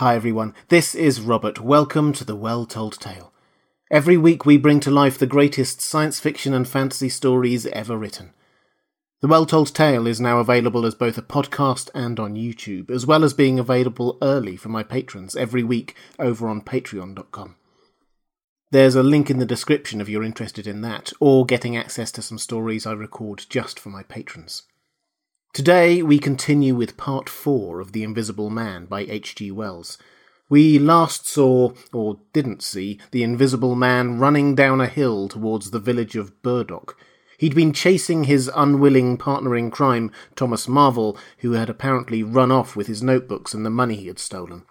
Hi everyone, this is Robert. Welcome to The Well Told Tale. Every week we bring to life the greatest science fiction and fantasy stories ever written. The Well Told Tale is now available as both a podcast and on YouTube, as well as being available early for my patrons every week over on patreon.com. There's a link in the description if you're interested in that, or getting access to some stories I record just for my patrons. Today we continue with part 4 of The Invisible Man by H.G. Wells. We last saw, or didn't see, the Invisible Man running down a hill towards the village of Burdock. He'd been chasing his unwilling partner in crime, Thomas Marvel, who had apparently run off with his notebooks and the money he had stolen.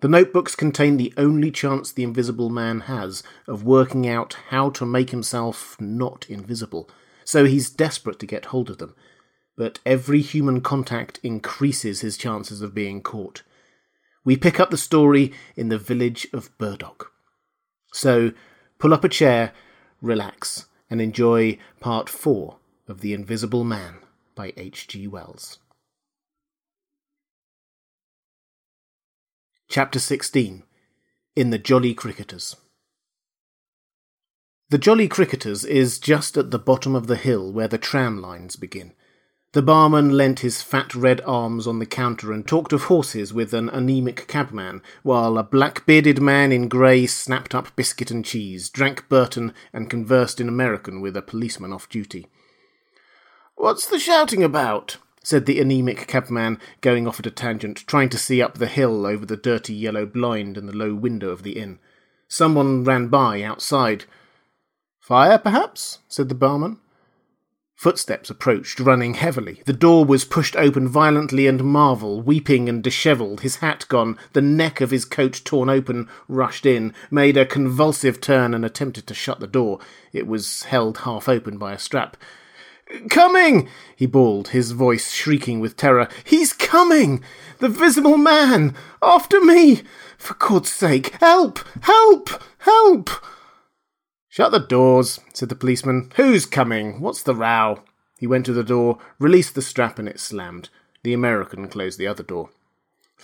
The notebooks contain the only chance the Invisible Man has of working out how to make himself not invisible, so he's desperate to get hold of them but every human contact increases his chances of being caught. We pick up the story in the village of Burdock. So pull up a chair, relax, and enjoy part four of The Invisible Man by H.G. Wells. Chapter 16 In the Jolly Cricketers. The Jolly Cricketers is just at the bottom of the hill where the tram lines begin. The barman leant his fat red arms on the counter and talked of horses with an anemic cabman, while a black bearded man in grey snapped up biscuit and cheese, drank Burton, and conversed in American with a policeman off duty. What's the shouting about? said the anemic cabman, going off at a tangent, trying to see up the hill over the dirty yellow blind and the low window of the inn. Someone ran by outside. Fire, perhaps? said the barman. Footsteps approached, running heavily. The door was pushed open violently, and Marvel, weeping and dishevelled, his hat gone, the neck of his coat torn open, rushed in, made a convulsive turn, and attempted to shut the door. It was held half open by a strap. Coming! he bawled, his voice shrieking with terror. He's coming! The visible man! After me! For God's sake, help! Help! Help! Shut the doors, said the policeman. Who's coming? What's the row? He went to the door, released the strap, and it slammed. The American closed the other door.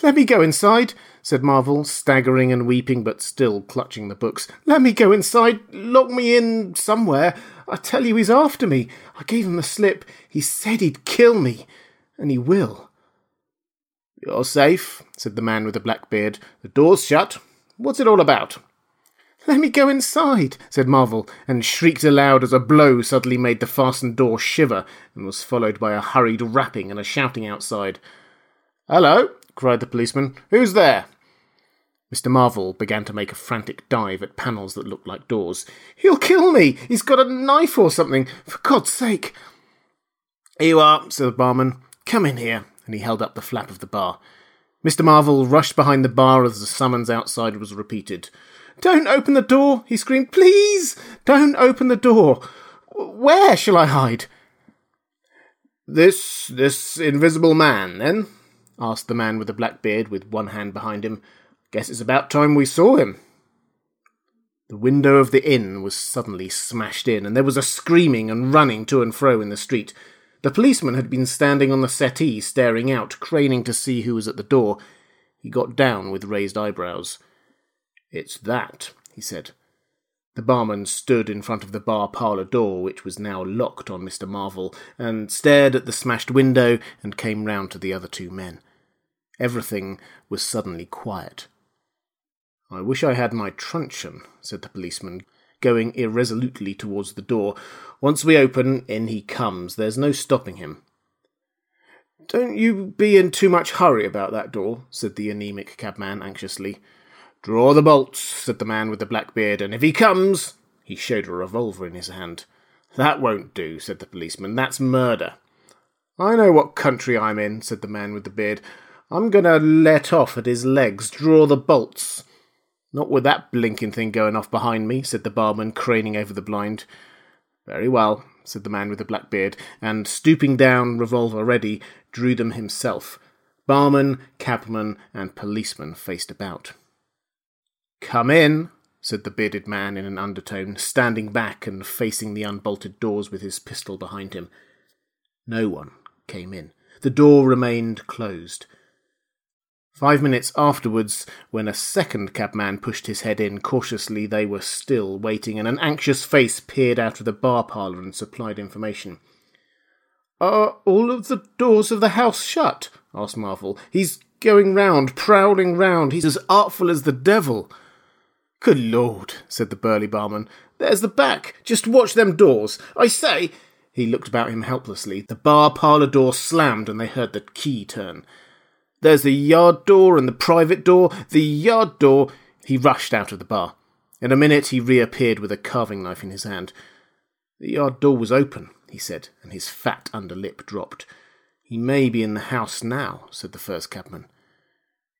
Let me go inside, said Marvel, staggering and weeping, but still clutching the books. Let me go inside. Lock me in somewhere. I tell you, he's after me. I gave him the slip. He said he'd kill me. And he will. You're safe, said the man with the black beard. The door's shut. What's it all about? Let me go inside, said Marvel, and shrieked aloud as a blow suddenly made the fastened door shiver, and was followed by a hurried rapping and a shouting outside. Hello, cried the policeman. Who's there? Mr. Marvel began to make a frantic dive at panels that looked like doors. He'll kill me! He's got a knife or something! For God's sake! Here you are, said the barman. Come in here. And he held up the flap of the bar. Mr. Marvel rushed behind the bar as the summons outside was repeated. Don't open the door, he screamed. Please, don't open the door. Where shall I hide? This, this invisible man, then? asked the man with the black beard with one hand behind him. Guess it's about time we saw him. The window of the inn was suddenly smashed in, and there was a screaming and running to and fro in the street. The policeman had been standing on the settee, staring out, craning to see who was at the door. He got down with raised eyebrows. It's that, he said. The barman stood in front of the bar parlour door, which was now locked on Mr. Marvel, and stared at the smashed window and came round to the other two men. Everything was suddenly quiet. I wish I had my truncheon, said the policeman, going irresolutely towards the door. Once we open, in he comes. There's no stopping him. Don't you be in too much hurry about that door, said the anemic cabman anxiously. Draw the bolts, said the man with the black beard, and if he comes. He showed a revolver in his hand. That won't do, said the policeman. That's murder. I know what country I'm in, said the man with the beard. I'm going to let off at his legs. Draw the bolts. Not with that blinking thing going off behind me, said the barman, craning over the blind. Very well, said the man with the black beard, and stooping down, revolver ready, drew them himself. Barman, cabman, and policeman faced about. Come in, said the bearded man in an undertone, standing back and facing the unbolted doors with his pistol behind him. No one came in. The door remained closed. Five minutes afterwards, when a second cabman pushed his head in cautiously, they were still waiting, and an anxious face peered out of the bar parlour and supplied information. Are all of the doors of the house shut? asked Marvel. He's going round, prowling round. He's as artful as the devil. Good Lord, said the burly barman. There's the back. Just watch them doors. I say. He looked about him helplessly. The bar parlour door slammed, and they heard the key turn. There's the yard door and the private door. The yard door. He rushed out of the bar. In a minute he reappeared with a carving knife in his hand. The yard door was open, he said, and his fat under lip dropped. He may be in the house now, said the first cabman.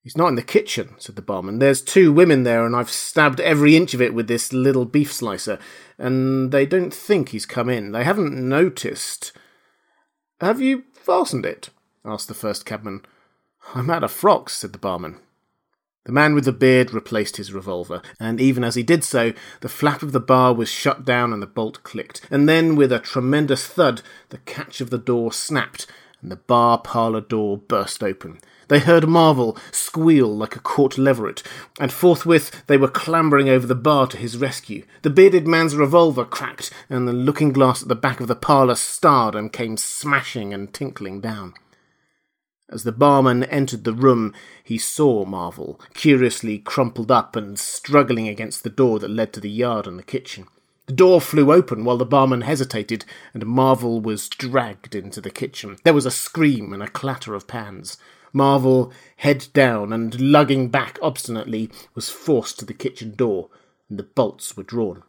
He's not in the kitchen, said the barman. There's two women there, and I've stabbed every inch of it with this little beef slicer, and they don't think he's come in. They haven't noticed. Have you fastened it? asked the first cabman. I'm out of frocks, said the barman. The man with the beard replaced his revolver, and even as he did so, the flap of the bar was shut down and the bolt clicked. And then, with a tremendous thud, the catch of the door snapped, and the bar parlour door burst open. They heard Marvel squeal like a caught leveret, and forthwith they were clambering over the bar to his rescue. The bearded man's revolver cracked, and the looking glass at the back of the parlour starred and came smashing and tinkling down. As the barman entered the room, he saw Marvel, curiously crumpled up and struggling against the door that led to the yard and the kitchen. The door flew open while the barman hesitated, and Marvel was dragged into the kitchen. There was a scream and a clatter of pans. Marvel, head down and lugging back obstinately, was forced to the kitchen door, and the bolts were drawn.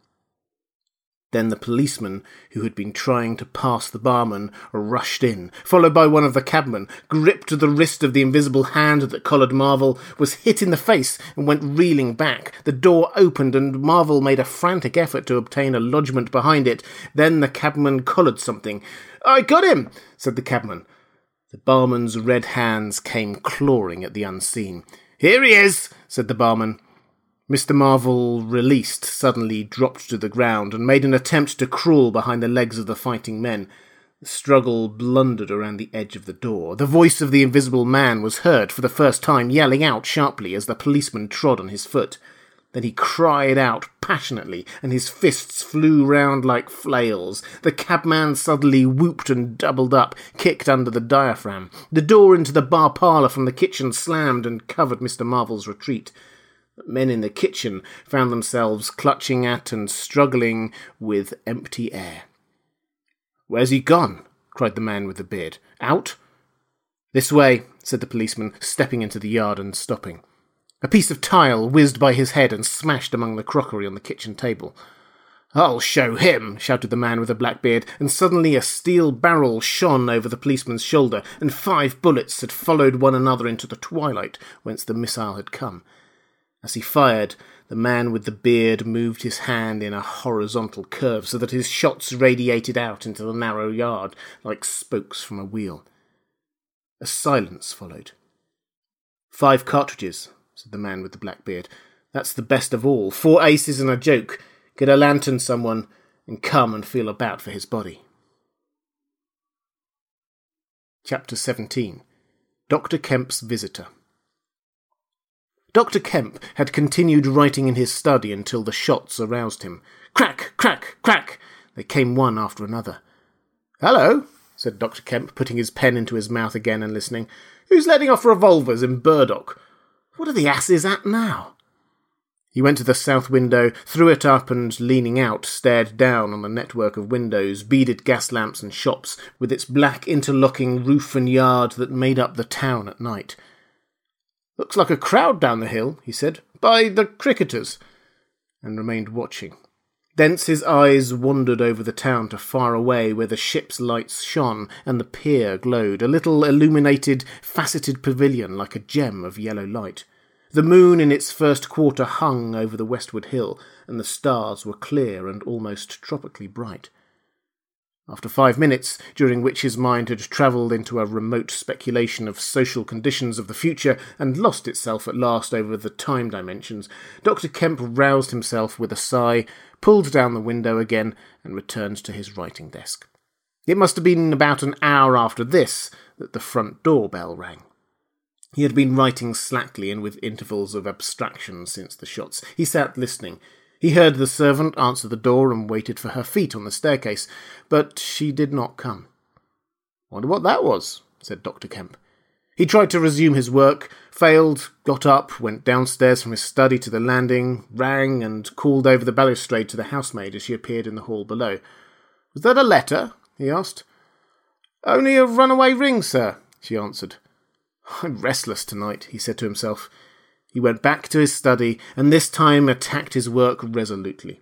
Then the policeman, who had been trying to pass the barman, rushed in, followed by one of the cabmen, gripped the wrist of the invisible hand that collared Marvel, was hit in the face, and went reeling back. The door opened, and Marvel made a frantic effort to obtain a lodgment behind it. Then the cabman collared something. I got him, said the cabman. The barman's red hands came clawing at the unseen. Here he is, said the barman. Mr. Marvel, released, suddenly dropped to the ground and made an attempt to crawl behind the legs of the fighting men. The struggle blundered around the edge of the door. The voice of the invisible man was heard for the first time, yelling out sharply as the policeman trod on his foot. Then he cried out passionately, and his fists flew round like flails. The cabman suddenly whooped and doubled up, kicked under the diaphragm. The door into the bar parlour from the kitchen slammed and covered Mr. Marvel's retreat men in the kitchen found themselves clutching at and struggling with empty air. Where's he gone? cried the man with the beard. Out? This way, said the policeman, stepping into the yard and stopping. A piece of tile whizzed by his head and smashed among the crockery on the kitchen table. I'll show him, shouted the man with the black beard, and suddenly a steel barrel shone over the policeman's shoulder, and five bullets had followed one another into the twilight whence the missile had come. As he fired, the man with the beard moved his hand in a horizontal curve so that his shots radiated out into the narrow yard like spokes from a wheel. A silence followed. Five cartridges, said the man with the black beard. That's the best of all. Four aces and a joke. Get a lantern, someone, and come and feel about for his body. Chapter 17 Dr. Kemp's Visitor Dr. Kemp had continued writing in his study until the shots aroused him. Crack, crack, crack! They came one after another. Hello, said Dr. Kemp, putting his pen into his mouth again and listening. Who's letting off revolvers in Burdock? What are the asses at now? He went to the south window, threw it up, and leaning out, stared down on the network of windows, beaded gas lamps, and shops, with its black interlocking roof and yard that made up the town at night. Looks like a crowd down the hill, he said, by the cricketers, and remained watching. Thence his eyes wandered over the town to far away where the ship's lights shone and the pier glowed, a little illuminated, faceted pavilion like a gem of yellow light. The moon in its first quarter hung over the westward hill, and the stars were clear and almost tropically bright. After five minutes, during which his mind had travelled into a remote speculation of social conditions of the future and lost itself at last over the time dimensions, Dr. Kemp roused himself with a sigh, pulled down the window again, and returned to his writing desk. It must have been about an hour after this that the front door bell rang. He had been writing slackly and with intervals of abstraction since the shots. He sat listening. He heard the servant answer the door and waited for her feet on the staircase, but she did not come. Wonder what that was, said Dr. Kemp. He tried to resume his work, failed, got up, went downstairs from his study to the landing, rang, and called over the balustrade to the housemaid as she appeared in the hall below. Was that a letter? he asked. Only a runaway ring, sir, she answered. I'm restless tonight, he said to himself. He went back to his study, and this time attacked his work resolutely.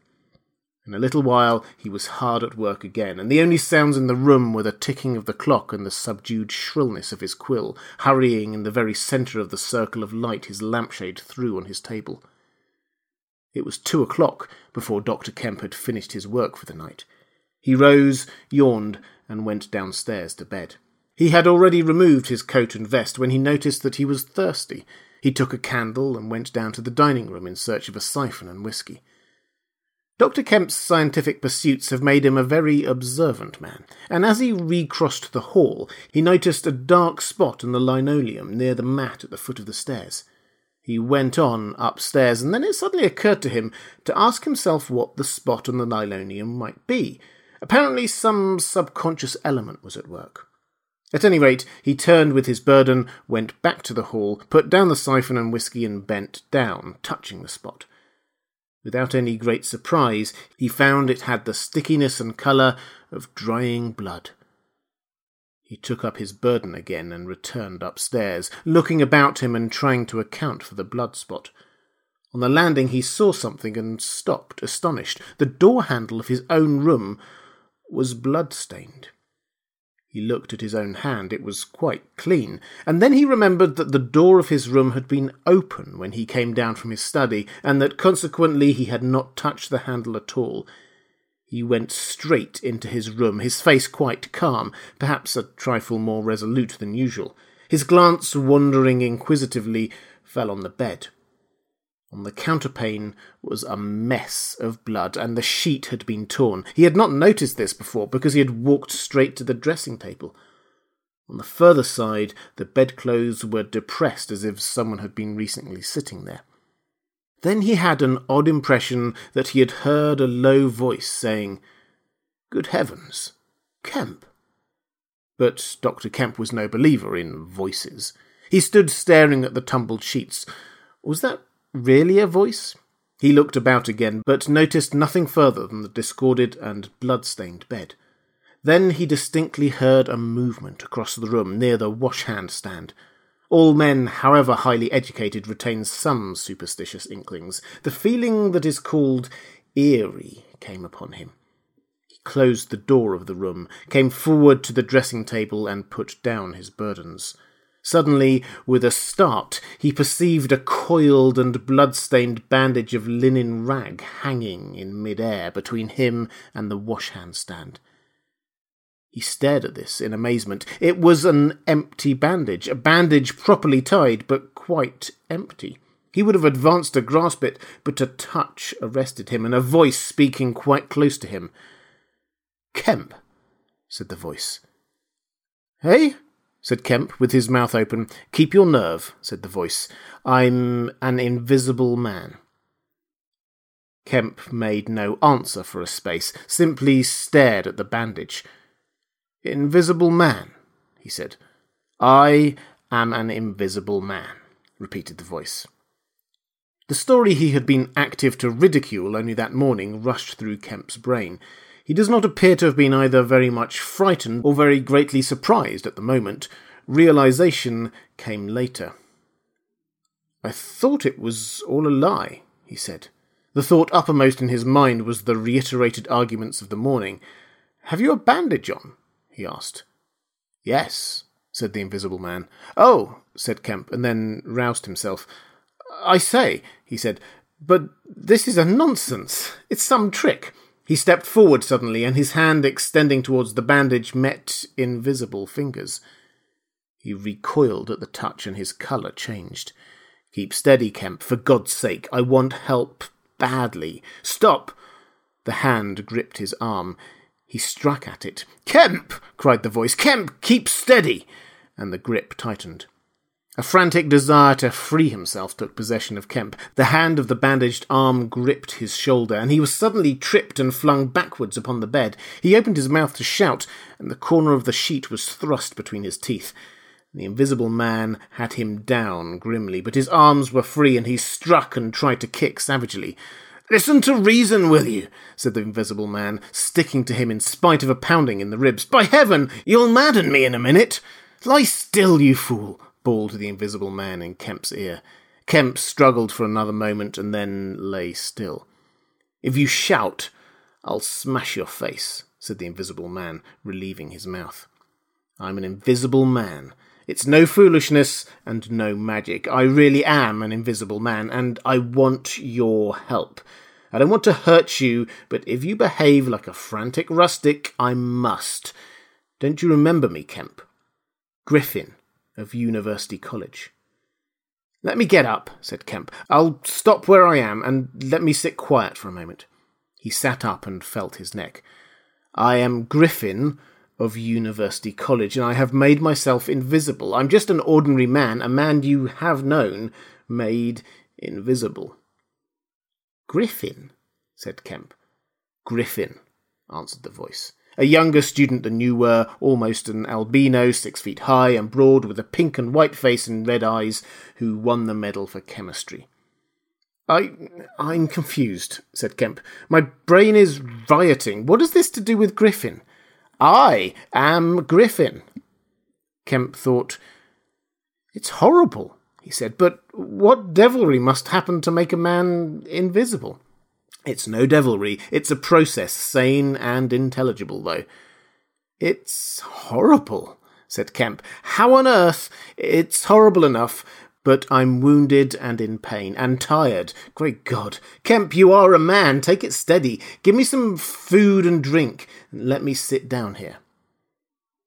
In a little while he was hard at work again, and the only sounds in the room were the ticking of the clock and the subdued shrillness of his quill, hurrying in the very centre of the circle of light his lampshade threw on his table. It was two o'clock before Dr. Kemp had finished his work for the night. He rose, yawned, and went downstairs to bed. He had already removed his coat and vest when he noticed that he was thirsty. He took a candle and went down to the dining room in search of a siphon and whisky. Dr. Kemp's scientific pursuits have made him a very observant man, and as he recrossed the hall, he noticed a dark spot in the linoleum near the mat at the foot of the stairs. He went on upstairs, and then it suddenly occurred to him to ask himself what the spot on the linoleum might be. Apparently, some subconscious element was at work. At any rate, he turned with his burden, went back to the hall, put down the siphon and whisky, and bent down, touching the spot. Without any great surprise, he found it had the stickiness and colour of drying blood. He took up his burden again and returned upstairs, looking about him and trying to account for the blood spot. On the landing he saw something and stopped, astonished. The door handle of his own room was blood-stained. He looked at his own hand. It was quite clean. And then he remembered that the door of his room had been open when he came down from his study, and that consequently he had not touched the handle at all. He went straight into his room, his face quite calm, perhaps a trifle more resolute than usual. His glance, wandering inquisitively, fell on the bed. On the counterpane was a mess of blood, and the sheet had been torn. He had not noticed this before because he had walked straight to the dressing table. On the further side, the bedclothes were depressed as if someone had been recently sitting there. Then he had an odd impression that he had heard a low voice saying, Good heavens, Kemp. But Dr. Kemp was no believer in voices. He stood staring at the tumbled sheets. Was that really a voice? He looked about again, but noticed nothing further than the discorded and blood-stained bed. Then he distinctly heard a movement across the room near the wash-hand stand. All men, however highly educated, retain some superstitious inklings. The feeling that is called eerie came upon him. He closed the door of the room, came forward to the dressing table, and put down his burdens. Suddenly, with a start, he perceived a coiled and blood-stained bandage of linen rag hanging in mid-air between him and the wash-hand stand. He stared at this in amazement. It was an empty bandage, a bandage properly tied, but quite empty. He would have advanced to grasp it, but a touch arrested him, and a voice speaking quite close to him. Kemp, said the voice. Hey? Said Kemp, with his mouth open. Keep your nerve, said the voice. I'm an invisible man. Kemp made no answer for a space, simply stared at the bandage. Invisible man, he said. I am an invisible man, repeated the voice. The story he had been active to ridicule only that morning rushed through Kemp's brain. He does not appear to have been either very much frightened or very greatly surprised at the moment. Realization came later. I thought it was all a lie, he said. The thought uppermost in his mind was the reiterated arguments of the morning. Have you a bandage on? he asked. Yes, said the invisible man. Oh, said Kemp, and then roused himself. I say, he said, but this is a nonsense. It's some trick. He stepped forward suddenly, and his hand extending towards the bandage met invisible fingers. He recoiled at the touch, and his colour changed. Keep steady, Kemp, for God's sake. I want help badly. Stop! The hand gripped his arm. He struck at it. Kemp! cried the voice. Kemp, keep steady! And the grip tightened. A frantic desire to free himself took possession of Kemp. The hand of the bandaged arm gripped his shoulder, and he was suddenly tripped and flung backwards upon the bed. He opened his mouth to shout, and the corner of the sheet was thrust between his teeth. The invisible man had him down grimly, but his arms were free, and he struck and tried to kick savagely. Listen to reason, will you? said the invisible man, sticking to him in spite of a pounding in the ribs. By heaven, you'll madden me in a minute. Lie still, you fool bawled the invisible man in Kemp's ear. Kemp struggled for another moment and then lay still. If you shout, I'll smash your face, said the invisible man, relieving his mouth. I'm an invisible man. It's no foolishness and no magic. I really am an invisible man, and I want your help. I don't want to hurt you, but if you behave like a frantic rustic, I must. Don't you remember me, Kemp? Griffin of University College. Let me get up, said Kemp. I'll stop where I am and let me sit quiet for a moment. He sat up and felt his neck. I am Griffin of University College, and I have made myself invisible. I'm just an ordinary man, a man you have known, made invisible. Griffin, said Kemp. Griffin, answered the voice a younger student than you were, almost an albino, six feet high and broad, with a pink and white face and red eyes, who won the medal for chemistry. I. I'm confused, said Kemp. My brain is rioting. What has this to do with Griffin? I am Griffin. Kemp thought. It's horrible, he said, but what devilry must happen to make a man invisible? It's no devilry. It's a process, sane and intelligible, though. It's horrible, said Kemp. How on earth? It's horrible enough, but I'm wounded and in pain and tired. Great God. Kemp, you are a man. Take it steady. Give me some food and drink, and let me sit down here.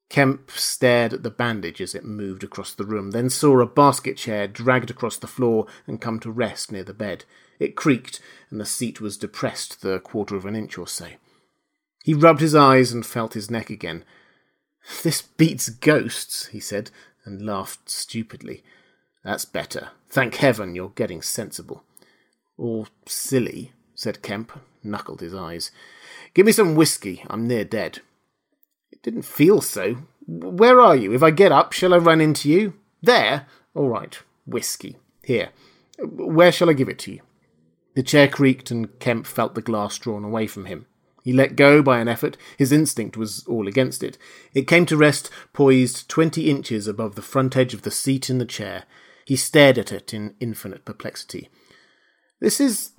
Kemp stared at the bandage as it moved across the room, then saw a basket chair dragged across the floor and come to rest near the bed. It creaked, and the seat was depressed the quarter of an inch or so. He rubbed his eyes and felt his neck again. This beats ghosts, he said, and laughed stupidly. That's better. Thank heaven you're getting sensible. Or silly, said Kemp, knuckled his eyes. Give me some whisky. I'm near dead. It didn't feel so. Where are you? If I get up, shall I run into you? There? All right. Whisky. Here. Where shall I give it to you? The chair creaked, and Kemp felt the glass drawn away from him. He let go by an effort. His instinct was all against it. It came to rest poised twenty inches above the front edge of the seat in the chair. He stared at it in infinite perplexity. This is.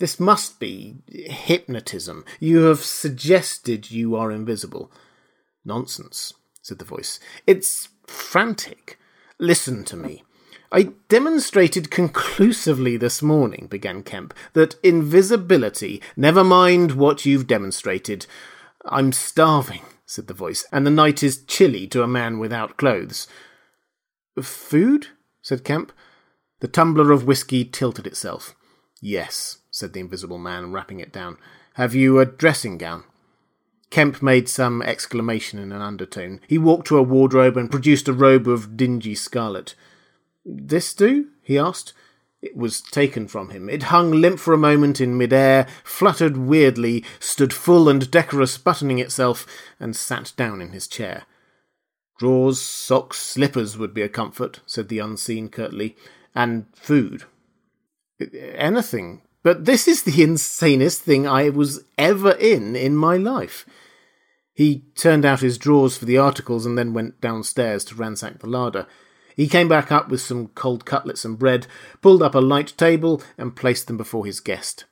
This must be hypnotism. You have suggested you are invisible. Nonsense, said the voice. It's frantic. Listen to me. I demonstrated conclusively this morning, began Kemp, that invisibility, never mind what you've demonstrated. I'm starving, said the voice, and the night is chilly to a man without clothes. Food? said Kemp. The tumbler of whisky tilted itself. Yes, said the invisible man, rapping it down. Have you a dressing gown? Kemp made some exclamation in an undertone. He walked to a wardrobe and produced a robe of dingy scarlet. This do? he asked. It was taken from him. It hung limp for a moment in mid-air, fluttered weirdly, stood full and decorous, buttoning itself, and sat down in his chair. Drawers, socks, slippers would be a comfort, said the unseen curtly, and food. Anything. But this is the insanest thing I was ever in in my life. He turned out his drawers for the articles and then went downstairs to ransack the larder. He came back up with some cold cutlets and bread, pulled up a light table, and placed them before his guest.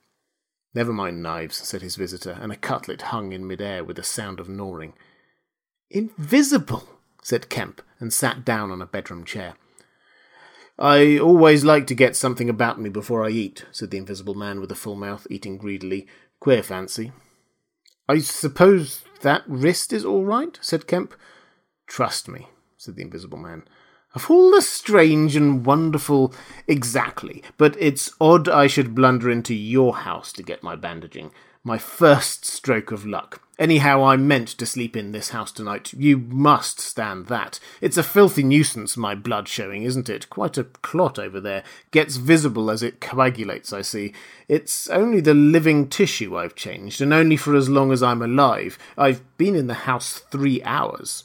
Never mind knives, said his visitor, and a cutlet hung in mid-air with a sound of gnawing. Invisible, said Kemp, and sat down on a bedroom chair. I always like to get something about me before I eat, said the invisible man with a full mouth, eating greedily. Queer fancy. I suppose that wrist is all right, said Kemp. Trust me, said the invisible man. Of all the strange and wonderful. Exactly. But it's odd I should blunder into your house to get my bandaging. My first stroke of luck. Anyhow, I meant to sleep in this house tonight. You must stand that. It's a filthy nuisance, my blood showing, isn't it? Quite a clot over there. Gets visible as it coagulates, I see. It's only the living tissue I've changed, and only for as long as I'm alive. I've been in the house three hours.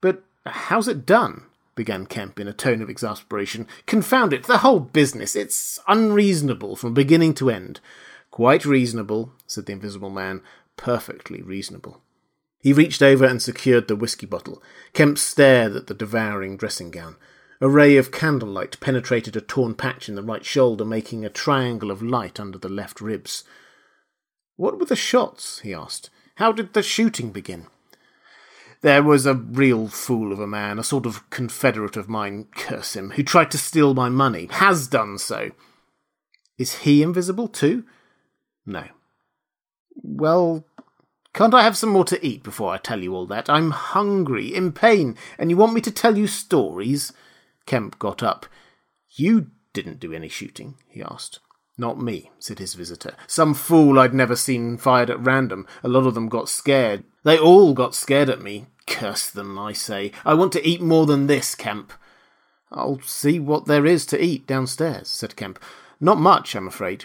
But how's it done? Began Kemp in a tone of exasperation. Confound it, the whole business. It's unreasonable from beginning to end. Quite reasonable, said the invisible man. Perfectly reasonable. He reached over and secured the whisky bottle. Kemp stared at the devouring dressing gown. A ray of candlelight penetrated a torn patch in the right shoulder, making a triangle of light under the left ribs. What were the shots? he asked. How did the shooting begin? There was a real fool of a man, a sort of confederate of mine, curse him, who tried to steal my money, has done so. Is he invisible too? No. Well, can't I have some more to eat before I tell you all that? I'm hungry, in pain, and you want me to tell you stories? Kemp got up. You didn't do any shooting? he asked. Not me, said his visitor. Some fool I'd never seen fired at random. A lot of them got scared. They all got scared at me. Curse them, I say. I want to eat more than this, Kemp. I'll see what there is to eat downstairs, said Kemp. Not much, I'm afraid.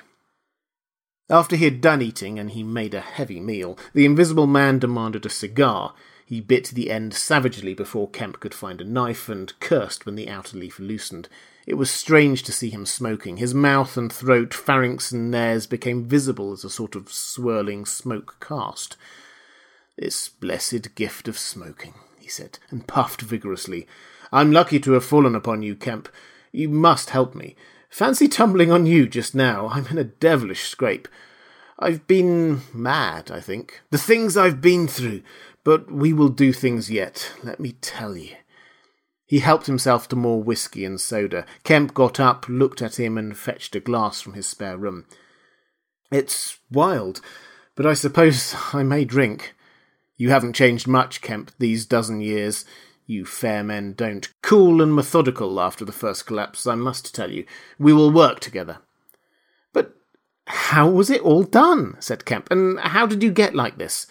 After he had done eating, and he made a heavy meal, the invisible man demanded a cigar. He bit the end savagely before Kemp could find a knife, and cursed when the outer leaf loosened. It was strange to see him smoking. His mouth and throat, pharynx and nares became visible as a sort of swirling smoke cast. This blessed gift of smoking, he said, and puffed vigorously. I'm lucky to have fallen upon you, Kemp. You must help me. Fancy tumbling on you just now. I'm in a devilish scrape. I've been mad, I think. The things I've been through. But we will do things yet, let me tell you. He helped himself to more whisky and soda. Kemp got up, looked at him, and fetched a glass from his spare room. It's wild, but I suppose I may drink. You haven't changed much, Kemp, these dozen years. You fair men don't. Cool and methodical after the first collapse, I must tell you. We will work together. But how was it all done? said Kemp. And how did you get like this?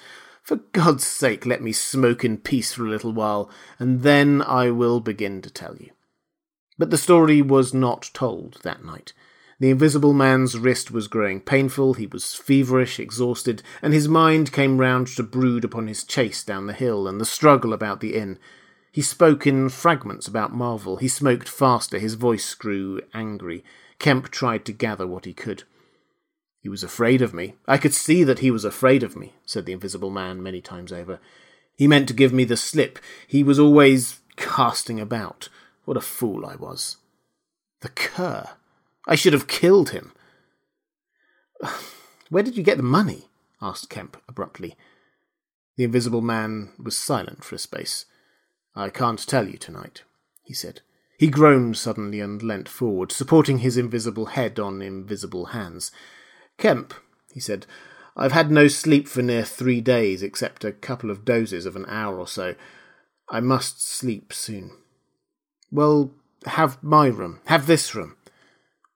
For God's sake, let me smoke in peace for a little while, and then I will begin to tell you. But the story was not told that night. The invisible man's wrist was growing painful, he was feverish, exhausted, and his mind came round to brood upon his chase down the hill and the struggle about the inn. He spoke in fragments about Marvel. He smoked faster, his voice grew angry. Kemp tried to gather what he could. He was afraid of me. I could see that he was afraid of me, said the invisible man many times over. He meant to give me the slip. He was always casting about. What a fool I was. The cur. I should have killed him. Where did you get the money? asked Kemp abruptly. The invisible man was silent for a space. I can't tell you tonight, he said. He groaned suddenly and leant forward, supporting his invisible head on invisible hands. Kemp, he said, I've had no sleep for near three days, except a couple of dozes of an hour or so. I must sleep soon. Well, have my room, have this room.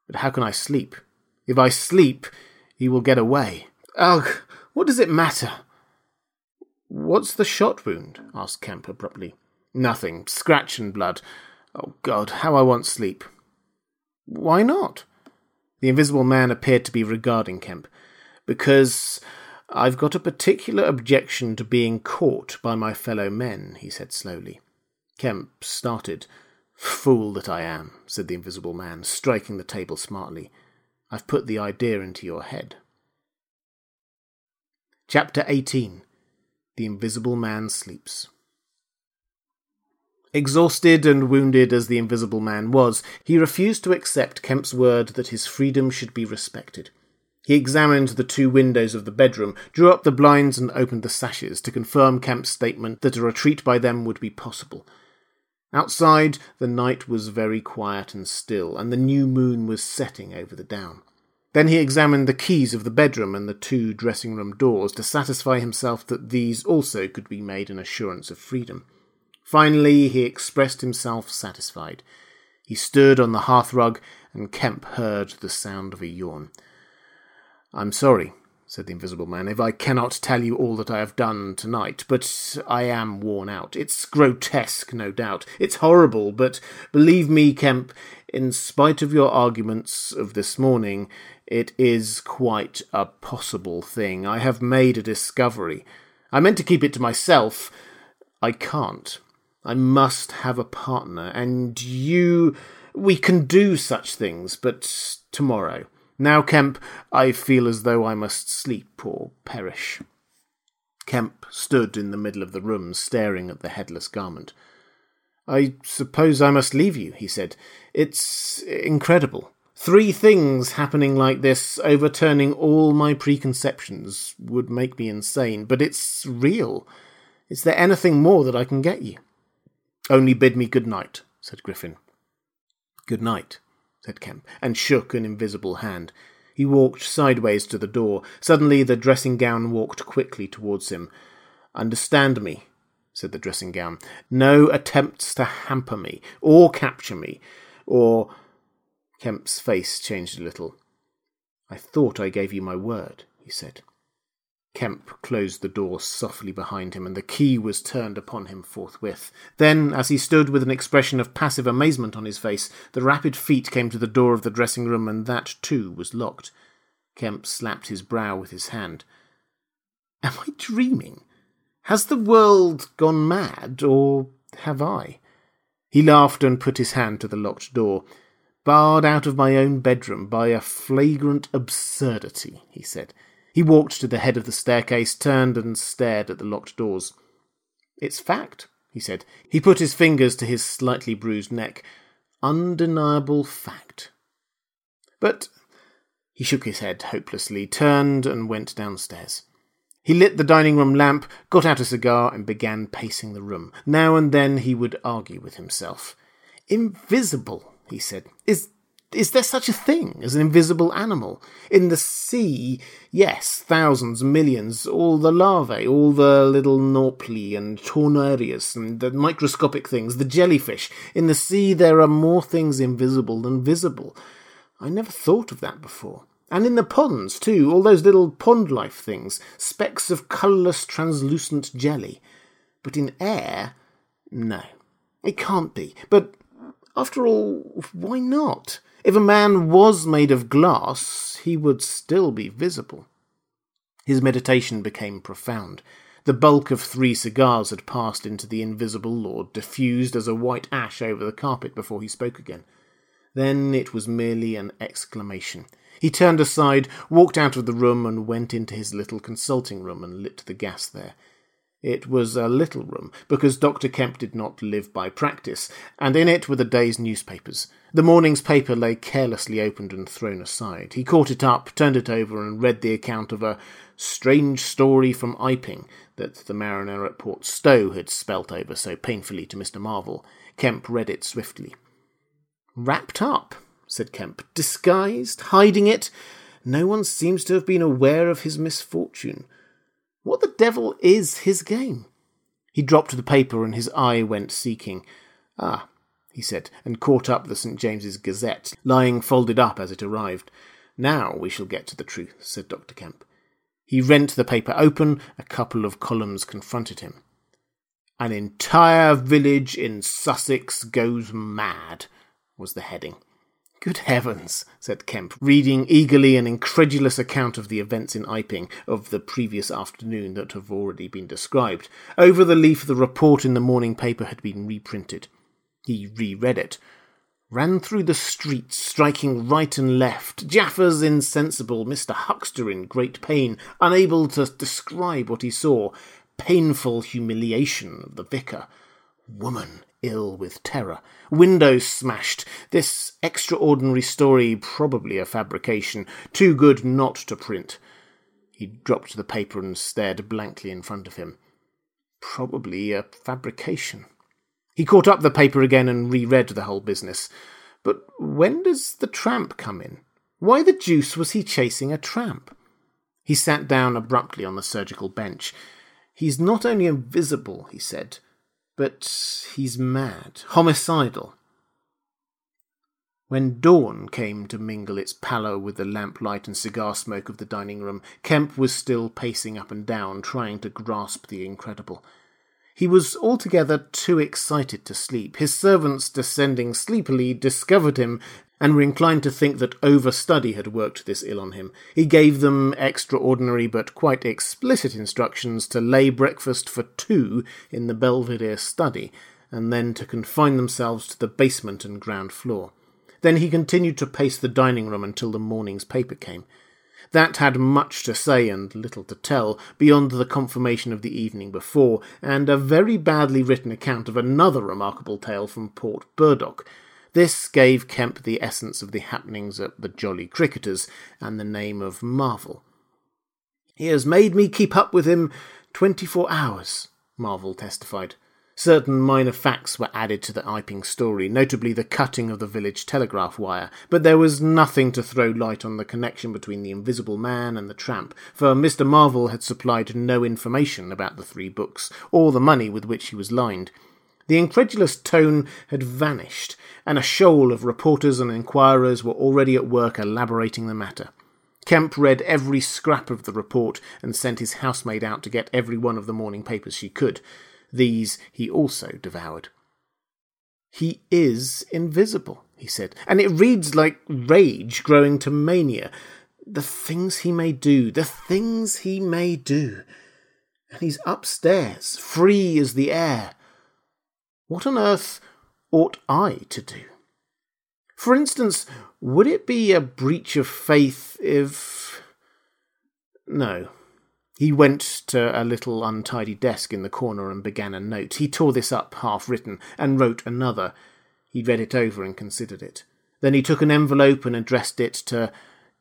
But how can I sleep? If I sleep, he will get away. Ugh, what does it matter? What's the shot wound? asked Kemp abruptly. Nothing. Scratch and blood. Oh, God, how I want sleep. Why not? The invisible man appeared to be regarding Kemp. Because I've got a particular objection to being caught by my fellow men, he said slowly. Kemp started. Fool that I am, said the invisible man, striking the table smartly. I've put the idea into your head. Chapter 18 The Invisible Man Sleeps. Exhausted and wounded as the Invisible Man was, he refused to accept Kemp's word that his freedom should be respected. He examined the two windows of the bedroom, drew up the blinds, and opened the sashes to confirm Kemp's statement that a retreat by them would be possible. Outside, the night was very quiet and still, and the new moon was setting over the down. Then he examined the keys of the bedroom and the two dressing room doors to satisfy himself that these also could be made an assurance of freedom. Finally, he expressed himself satisfied. He stood on the hearthrug, and Kemp heard the sound of a yawn. I'm sorry, said the Invisible Man, if I cannot tell you all that I have done tonight, but I am worn out. It's grotesque, no doubt. It's horrible, but believe me, Kemp, in spite of your arguments of this morning, it is quite a possible thing. I have made a discovery. I meant to keep it to myself. I can't. I must have a partner, and you. We can do such things, but tomorrow. Now, Kemp, I feel as though I must sleep or perish. Kemp stood in the middle of the room, staring at the headless garment. I suppose I must leave you, he said. It's incredible. Three things happening like this, overturning all my preconceptions, would make me insane, but it's real. Is there anything more that I can get you? Only bid me good night, said Griffin. Good night, said Kemp, and shook an invisible hand. He walked sideways to the door. Suddenly the dressing gown walked quickly towards him. Understand me, said the dressing gown. No attempts to hamper me, or capture me, or Kemp's face changed a little. I thought I gave you my word, he said. Kemp closed the door softly behind him, and the key was turned upon him forthwith. Then, as he stood with an expression of passive amazement on his face, the rapid feet came to the door of the dressing room, and that, too, was locked. Kemp slapped his brow with his hand. Am I dreaming? Has the world gone mad, or have I? He laughed and put his hand to the locked door barred out of my own bedroom by a flagrant absurdity, he said. He walked to the head of the staircase, turned and stared at the locked doors. It's fact, he said. He put his fingers to his slightly bruised neck. Undeniable fact. But he shook his head hopelessly, turned and went downstairs. He lit the dining room lamp, got out a cigar, and began pacing the room. Now and then he would argue with himself. Invisible, he said. Is is there such a thing as an invisible animal? In the sea, yes, thousands, millions, all the larvae, all the little Nauplii and Tornarias and the microscopic things, the jellyfish. In the sea, there are more things invisible than visible. I never thought of that before. And in the ponds, too, all those little pond life things, specks of colourless, translucent jelly. But in air, no. It can't be. But after all, why not? If a man was made of glass, he would still be visible. His meditation became profound. The bulk of three cigars had passed into the invisible lord, diffused as a white ash over the carpet before he spoke again. Then it was merely an exclamation. He turned aside, walked out of the room, and went into his little consulting room and lit the gas there. It was a little room, because Dr. Kemp did not live by practice, and in it were the day's newspapers. The morning's paper lay carelessly opened and thrown aside. He caught it up, turned it over, and read the account of a strange story from Iping that the mariner at Port Stowe had spelt over so painfully to Mr. Marvel. Kemp read it swiftly. Wrapped up, said Kemp. Disguised? Hiding it? No one seems to have been aware of his misfortune. What the devil is his game? He dropped the paper and his eye went seeking. Ah, he said, and caught up the St. James's Gazette, lying folded up as it arrived. Now we shall get to the truth, said Dr. Kemp. He rent the paper open, a couple of columns confronted him. An entire village in Sussex goes mad, was the heading. Good heavens, said Kemp, reading eagerly an incredulous account of the events in Iping of the previous afternoon that have already been described. Over the leaf the report in the morning paper had been reprinted. He reread it. Ran through the streets, striking right and left. Jaffers insensible, Mr. Huxter in great pain, unable to describe what he saw. Painful humiliation of the vicar. Woman ill with terror. Windows smashed. This extraordinary story probably a fabrication, too good not to print. He dropped the paper and stared blankly in front of him. Probably a fabrication. He caught up the paper again and reread the whole business. But when does the tramp come in? Why the deuce was he chasing a tramp? He sat down abruptly on the surgical bench. He's not only invisible, he said, but he's mad, homicidal. When dawn came to mingle its pallor with the lamplight and cigar smoke of the dining room, Kemp was still pacing up and down, trying to grasp the incredible. He was altogether too excited to sleep. His servants, descending sleepily, discovered him and were inclined to think that overstudy had worked this ill on him. He gave them extraordinary but quite explicit instructions to lay breakfast for two in the Belvedere study, and then to confine themselves to the basement and ground floor. Then he continued to pace the dining room until the morning's paper came. That had much to say and little to tell, beyond the confirmation of the evening before, and a very badly written account of another remarkable tale from Port Burdock. This gave Kemp the essence of the happenings at the Jolly Cricketers and the name of Marvel. He has made me keep up with him twenty four hours, Marvel testified. Certain minor facts were added to the Iping story, notably the cutting of the village telegraph wire, but there was nothing to throw light on the connection between the Invisible Man and the tramp, for Mr. Marvel had supplied no information about the three books, or the money with which he was lined. The incredulous tone had vanished, and a shoal of reporters and inquirers were already at work elaborating the matter. Kemp read every scrap of the report and sent his housemaid out to get every one of the morning papers she could. These he also devoured. He is invisible, he said, and it reads like rage growing to mania. The things he may do, the things he may do. And he's upstairs, free as the air. What on earth ought I to do? For instance, would it be a breach of faith if. No, he went to a little untidy desk in the corner and began a note. He tore this up half written and wrote another. He read it over and considered it. Then he took an envelope and addressed it to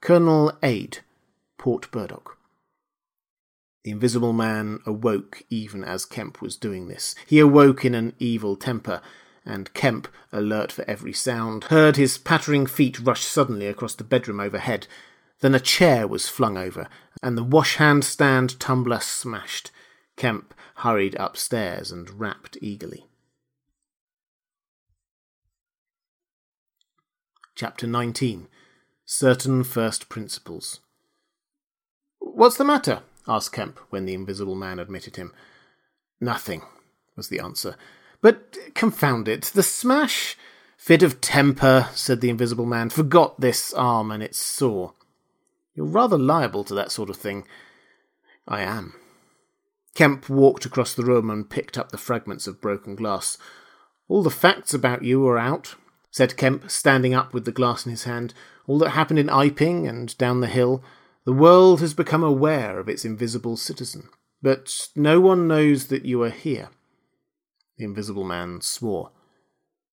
Colonel Adye, Port Burdock. The invisible man awoke even as Kemp was doing this. He awoke in an evil temper, and Kemp, alert for every sound, heard his pattering feet rush suddenly across the bedroom overhead. Then a chair was flung over, and the washhand stand tumbler smashed. Kemp hurried upstairs and rapped eagerly. Chapter 19 Certain First Principles. What's the matter? Asked Kemp when the invisible man admitted him. Nothing, was the answer. But confound it, the smash. Fit of temper, said the invisible man. Forgot this arm and it's sore. You're rather liable to that sort of thing. I am. Kemp walked across the room and picked up the fragments of broken glass. All the facts about you are out, said Kemp, standing up with the glass in his hand. All that happened in Iping and down the hill. The world has become aware of its invisible citizen. But no one knows that you are here. The invisible man swore.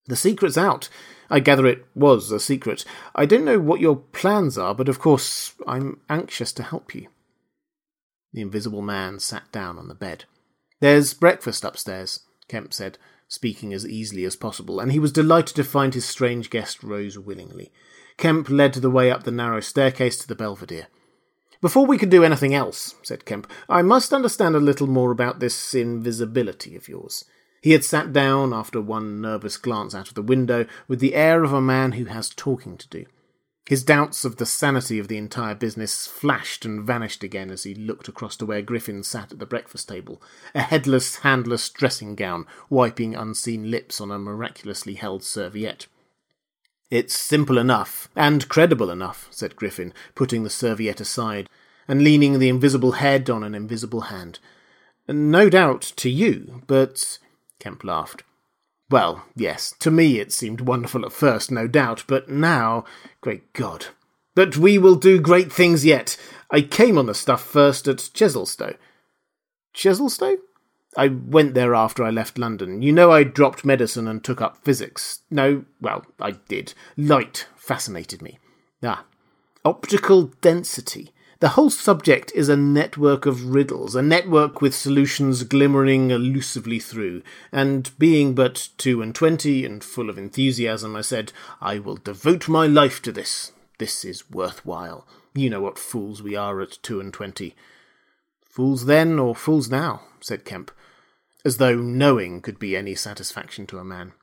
The secret's out. I gather it was a secret. I don't know what your plans are, but of course I'm anxious to help you. The invisible man sat down on the bed. There's breakfast upstairs, Kemp said, speaking as easily as possible, and he was delighted to find his strange guest rose willingly. Kemp led the way up the narrow staircase to the Belvedere. Before we can do anything else, said Kemp, I must understand a little more about this invisibility of yours. He had sat down after one nervous glance out of the window with the air of a man who has talking to do. His doubts of the sanity of the entire business flashed and vanished again as he looked across to where Griffin sat at the breakfast table, a headless, handless dressing gown, wiping unseen lips on a miraculously held serviette. It's simple enough, and credible enough, said Griffin, putting the serviette aside, and leaning the invisible head on an invisible hand. No doubt to you, but Kemp laughed. Well, yes, to me it seemed wonderful at first, no doubt, but now, great God. But we will do great things yet. I came on the stuff first at Chesilstowe. Chesilstowe? I went there after I left London. You know I dropped medicine and took up physics. No, well, I did. Light fascinated me. Ah, optical density. The whole subject is a network of riddles, a network with solutions glimmering elusively through, and being but two and twenty and full of enthusiasm, I said, I will devote my life to this. This is worthwhile. You know what fools we are at two and twenty. Fools then or fools now, said Kemp, as though knowing could be any satisfaction to a man.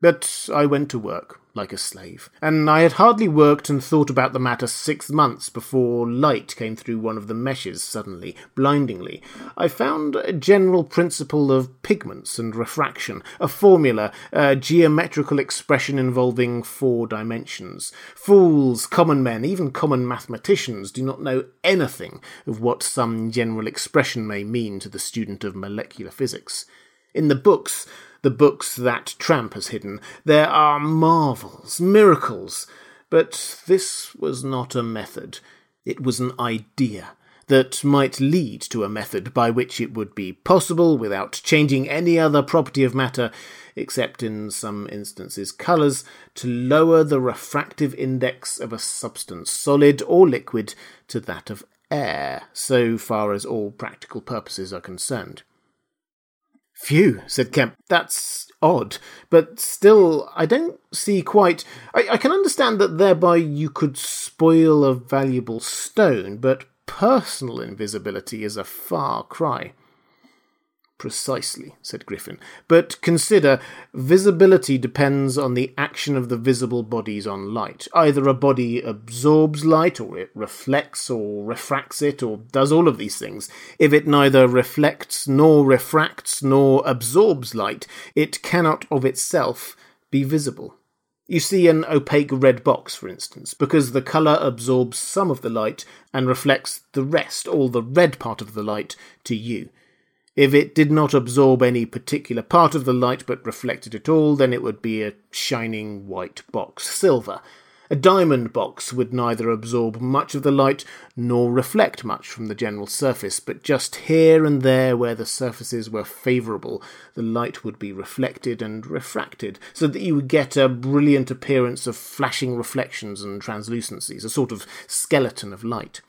But I went to work like a slave, and I had hardly worked and thought about the matter six months before light came through one of the meshes suddenly, blindingly. I found a general principle of pigments and refraction, a formula, a geometrical expression involving four dimensions. Fools, common men, even common mathematicians do not know anything of what some general expression may mean to the student of molecular physics. In the books, the books that Tramp has hidden. There are marvels, miracles. But this was not a method. It was an idea that might lead to a method by which it would be possible, without changing any other property of matter, except in some instances colours, to lower the refractive index of a substance, solid or liquid, to that of air, so far as all practical purposes are concerned. Phew, said Kemp. That's odd. But still, I don't see quite. I, I, can understand that thereby you could spoil a valuable stone, but personal invisibility is a far cry. Precisely, said Griffin. But consider, visibility depends on the action of the visible bodies on light. Either a body absorbs light, or it reflects, or refracts it, or does all of these things. If it neither reflects, nor refracts, nor absorbs light, it cannot of itself be visible. You see an opaque red box, for instance, because the colour absorbs some of the light and reflects the rest, all the red part of the light, to you. If it did not absorb any particular part of the light but reflected it all, then it would be a shining white box, silver. A diamond box would neither absorb much of the light nor reflect much from the general surface, but just here and there where the surfaces were favourable, the light would be reflected and refracted, so that you would get a brilliant appearance of flashing reflections and translucencies, a sort of skeleton of light.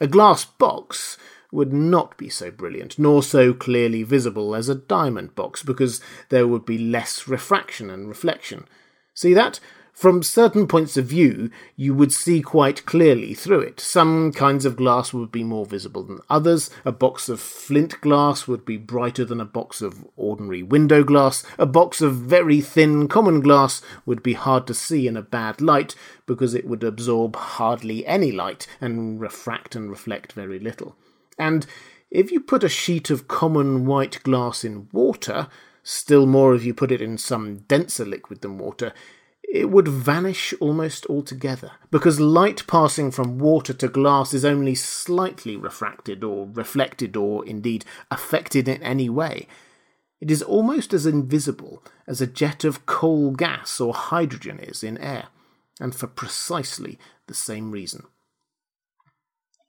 A glass box would not be so brilliant, nor so clearly visible as a diamond box, because there would be less refraction and reflection. See that? From certain points of view, you would see quite clearly through it. Some kinds of glass would be more visible than others. A box of flint glass would be brighter than a box of ordinary window glass. A box of very thin common glass would be hard to see in a bad light because it would absorb hardly any light and refract and reflect very little. And if you put a sheet of common white glass in water, still more if you put it in some denser liquid than water, it would vanish almost altogether, because light passing from water to glass is only slightly refracted or reflected or indeed affected in any way. It is almost as invisible as a jet of coal gas or hydrogen is in air, and for precisely the same reason.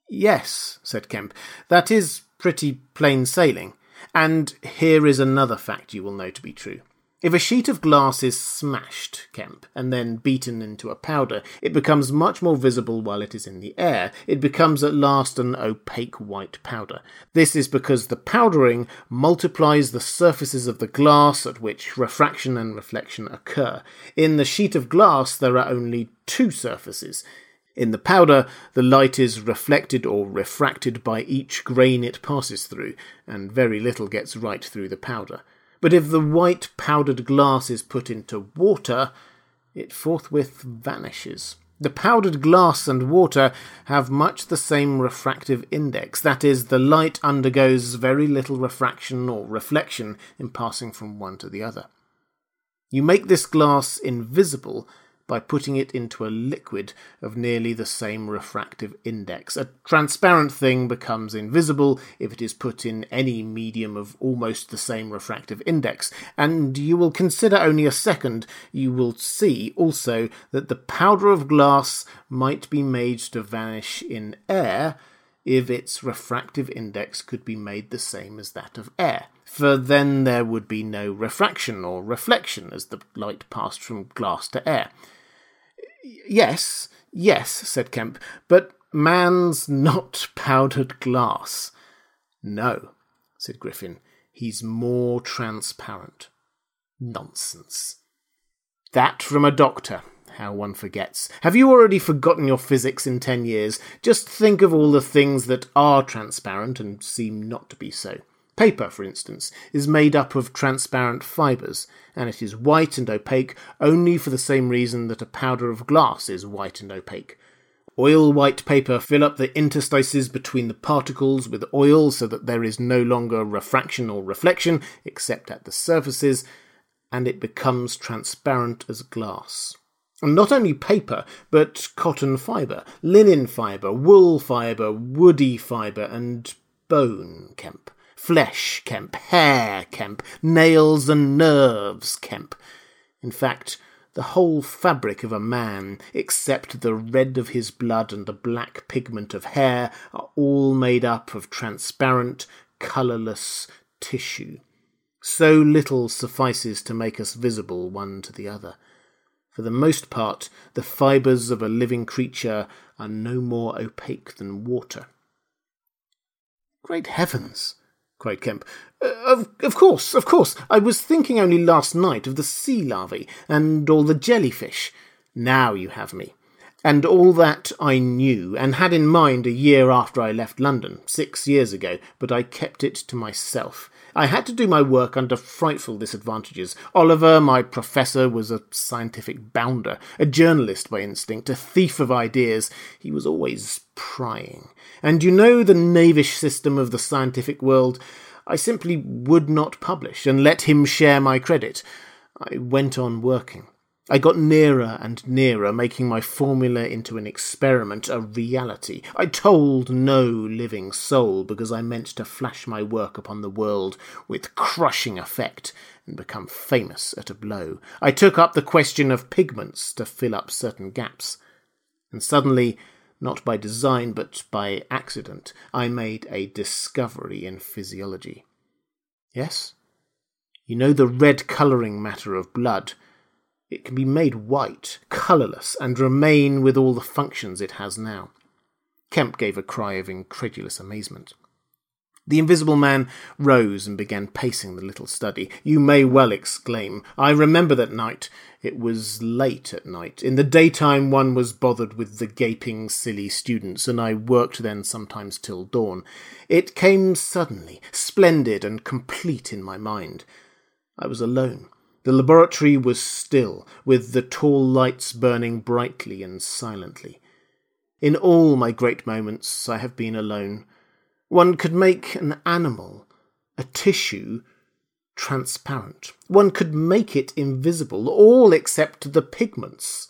Yes, said Kemp, that is pretty plain sailing. And here is another fact you will know to be true. If a sheet of glass is smashed, Kemp, and then beaten into a powder, it becomes much more visible while it is in the air. It becomes at last an opaque white powder. This is because the powdering multiplies the surfaces of the glass at which refraction and reflection occur. In the sheet of glass, there are only two surfaces. In the powder, the light is reflected or refracted by each grain it passes through, and very little gets right through the powder. But if the white powdered glass is put into water, it forthwith vanishes. The powdered glass and water have much the same refractive index, that is, the light undergoes very little refraction or reflection in passing from one to the other. You make this glass invisible by putting it into a liquid of nearly the same refractive index. A transparent thing becomes invisible if it is put in any medium of almost the same refractive index, and you will consider only a second, you will see also that the powder of glass might be made to vanish in air if its refractive index could be made the same as that of air for then there would be no refraction or reflection as the light passed from glass to air. Yes, yes, said Kemp, but man's not powdered glass. No, said Griffin, he's more transparent. Nonsense. That from a doctor. How one forgets. Have you already forgotten your physics in ten years? Just think of all the things that are transparent and seem not to be so. Paper, for instance, is made up of transparent fibres, and it is white and opaque only for the same reason that a powder of glass is white and opaque. Oil white paper fill up the interstices between the particles with oil so that there is no longer refraction or reflection except at the surfaces, and it becomes transparent as glass. And not only paper, but cotton fibre, linen fibre, wool fibre, woody fibre, and bone kemp, flesh kemp, hair kemp, nails and nerves kemp. In fact, the whole fabric of a man, except the red of his blood and the black pigment of hair, are all made up of transparent, colourless tissue. So little suffices to make us visible one to the other. For the most part, the fibres of a living creature are no more opaque than water. Great heavens! Cried Kemp. Uh, of, of course, of course. I was thinking only last night of the sea larvae and all the jellyfish. Now you have me. And all that I knew and had in mind a year after I left London, six years ago, but I kept it to myself. I had to do my work under frightful disadvantages. Oliver, my professor, was a scientific bounder, a journalist by instinct, a thief of ideas. He was always prying. And you know the knavish system of the scientific world. I simply would not publish and let him share my credit. I went on working. I got nearer and nearer, making my formula into an experiment, a reality. I told no living soul because I meant to flash my work upon the world with crushing effect and become famous at a blow. I took up the question of pigments to fill up certain gaps. And suddenly, not by design but by accident, I made a discovery in physiology. Yes? You know the red colouring matter of blood it can be made white, colourless, and remain with all the functions it has now. Kemp gave a cry of incredulous amazement. The invisible man rose and began pacing the little study. You may well exclaim. I remember that night. It was late at night. In the daytime, one was bothered with the gaping, silly students, and I worked then sometimes till dawn. It came suddenly, splendid and complete in my mind. I was alone. The laboratory was still, with the tall lights burning brightly and silently. In all my great moments, I have been alone. One could make an animal, a tissue, transparent. One could make it invisible, all except the pigments.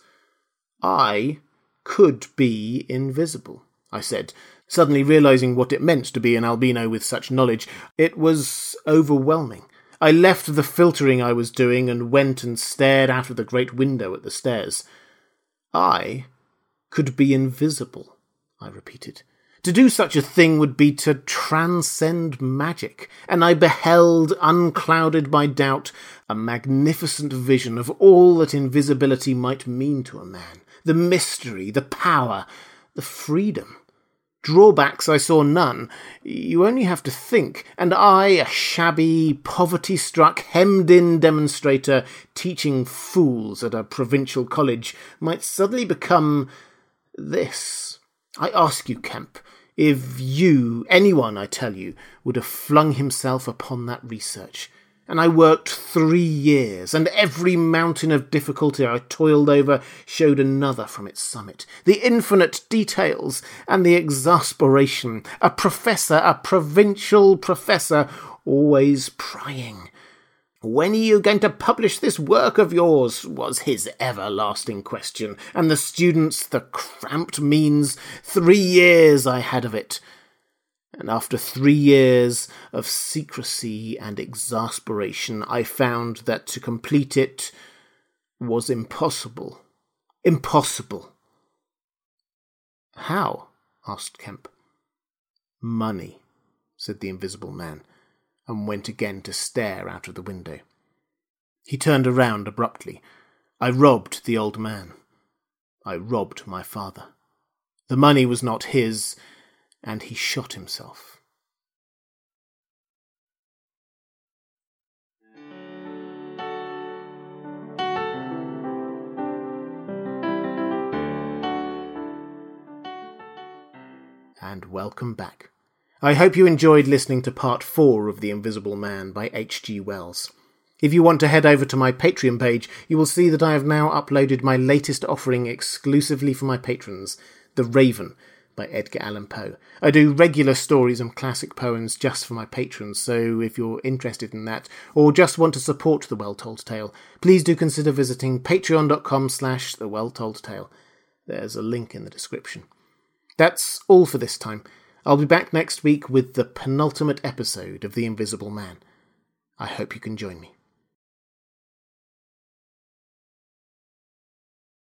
I could be invisible, I said, suddenly realizing what it meant to be an albino with such knowledge. It was overwhelming. I left the filtering I was doing and went and stared out of the great window at the stairs. I could be invisible, I repeated. To do such a thing would be to transcend magic, and I beheld, unclouded by doubt, a magnificent vision of all that invisibility might mean to a man the mystery, the power, the freedom. Drawbacks I saw none. You only have to think, and I, a shabby, poverty struck, hemmed in demonstrator teaching fools at a provincial college, might suddenly become this. I ask you, Kemp, if you, anyone, I tell you, would have flung himself upon that research, and I worked three years, and every mountain of difficulty I toiled over showed another from its summit. The infinite details and the exasperation. A professor, a provincial professor, always prying. When are you going to publish this work of yours? was his everlasting question, and the students the cramped means. Three years I had of it and after three years of secrecy and exasperation, I found that to complete it was impossible. Impossible. How? asked Kemp. Money, said the invisible man, and went again to stare out of the window. He turned around abruptly. I robbed the old man. I robbed my father. The money was not his, and he shot himself. And welcome back. I hope you enjoyed listening to part four of The Invisible Man by H.G. Wells. If you want to head over to my Patreon page, you will see that I have now uploaded my latest offering exclusively for my patrons, The Raven by Edgar Allan Poe. I do regular stories and classic poems just for my patrons, so if you're interested in that, or just want to support The Well Told Tale, please do consider visiting patreon.com slash The Well Told Tale. There's a link in the description. That's all for this time. I'll be back next week with the penultimate episode of The Invisible Man. I hope you can join me.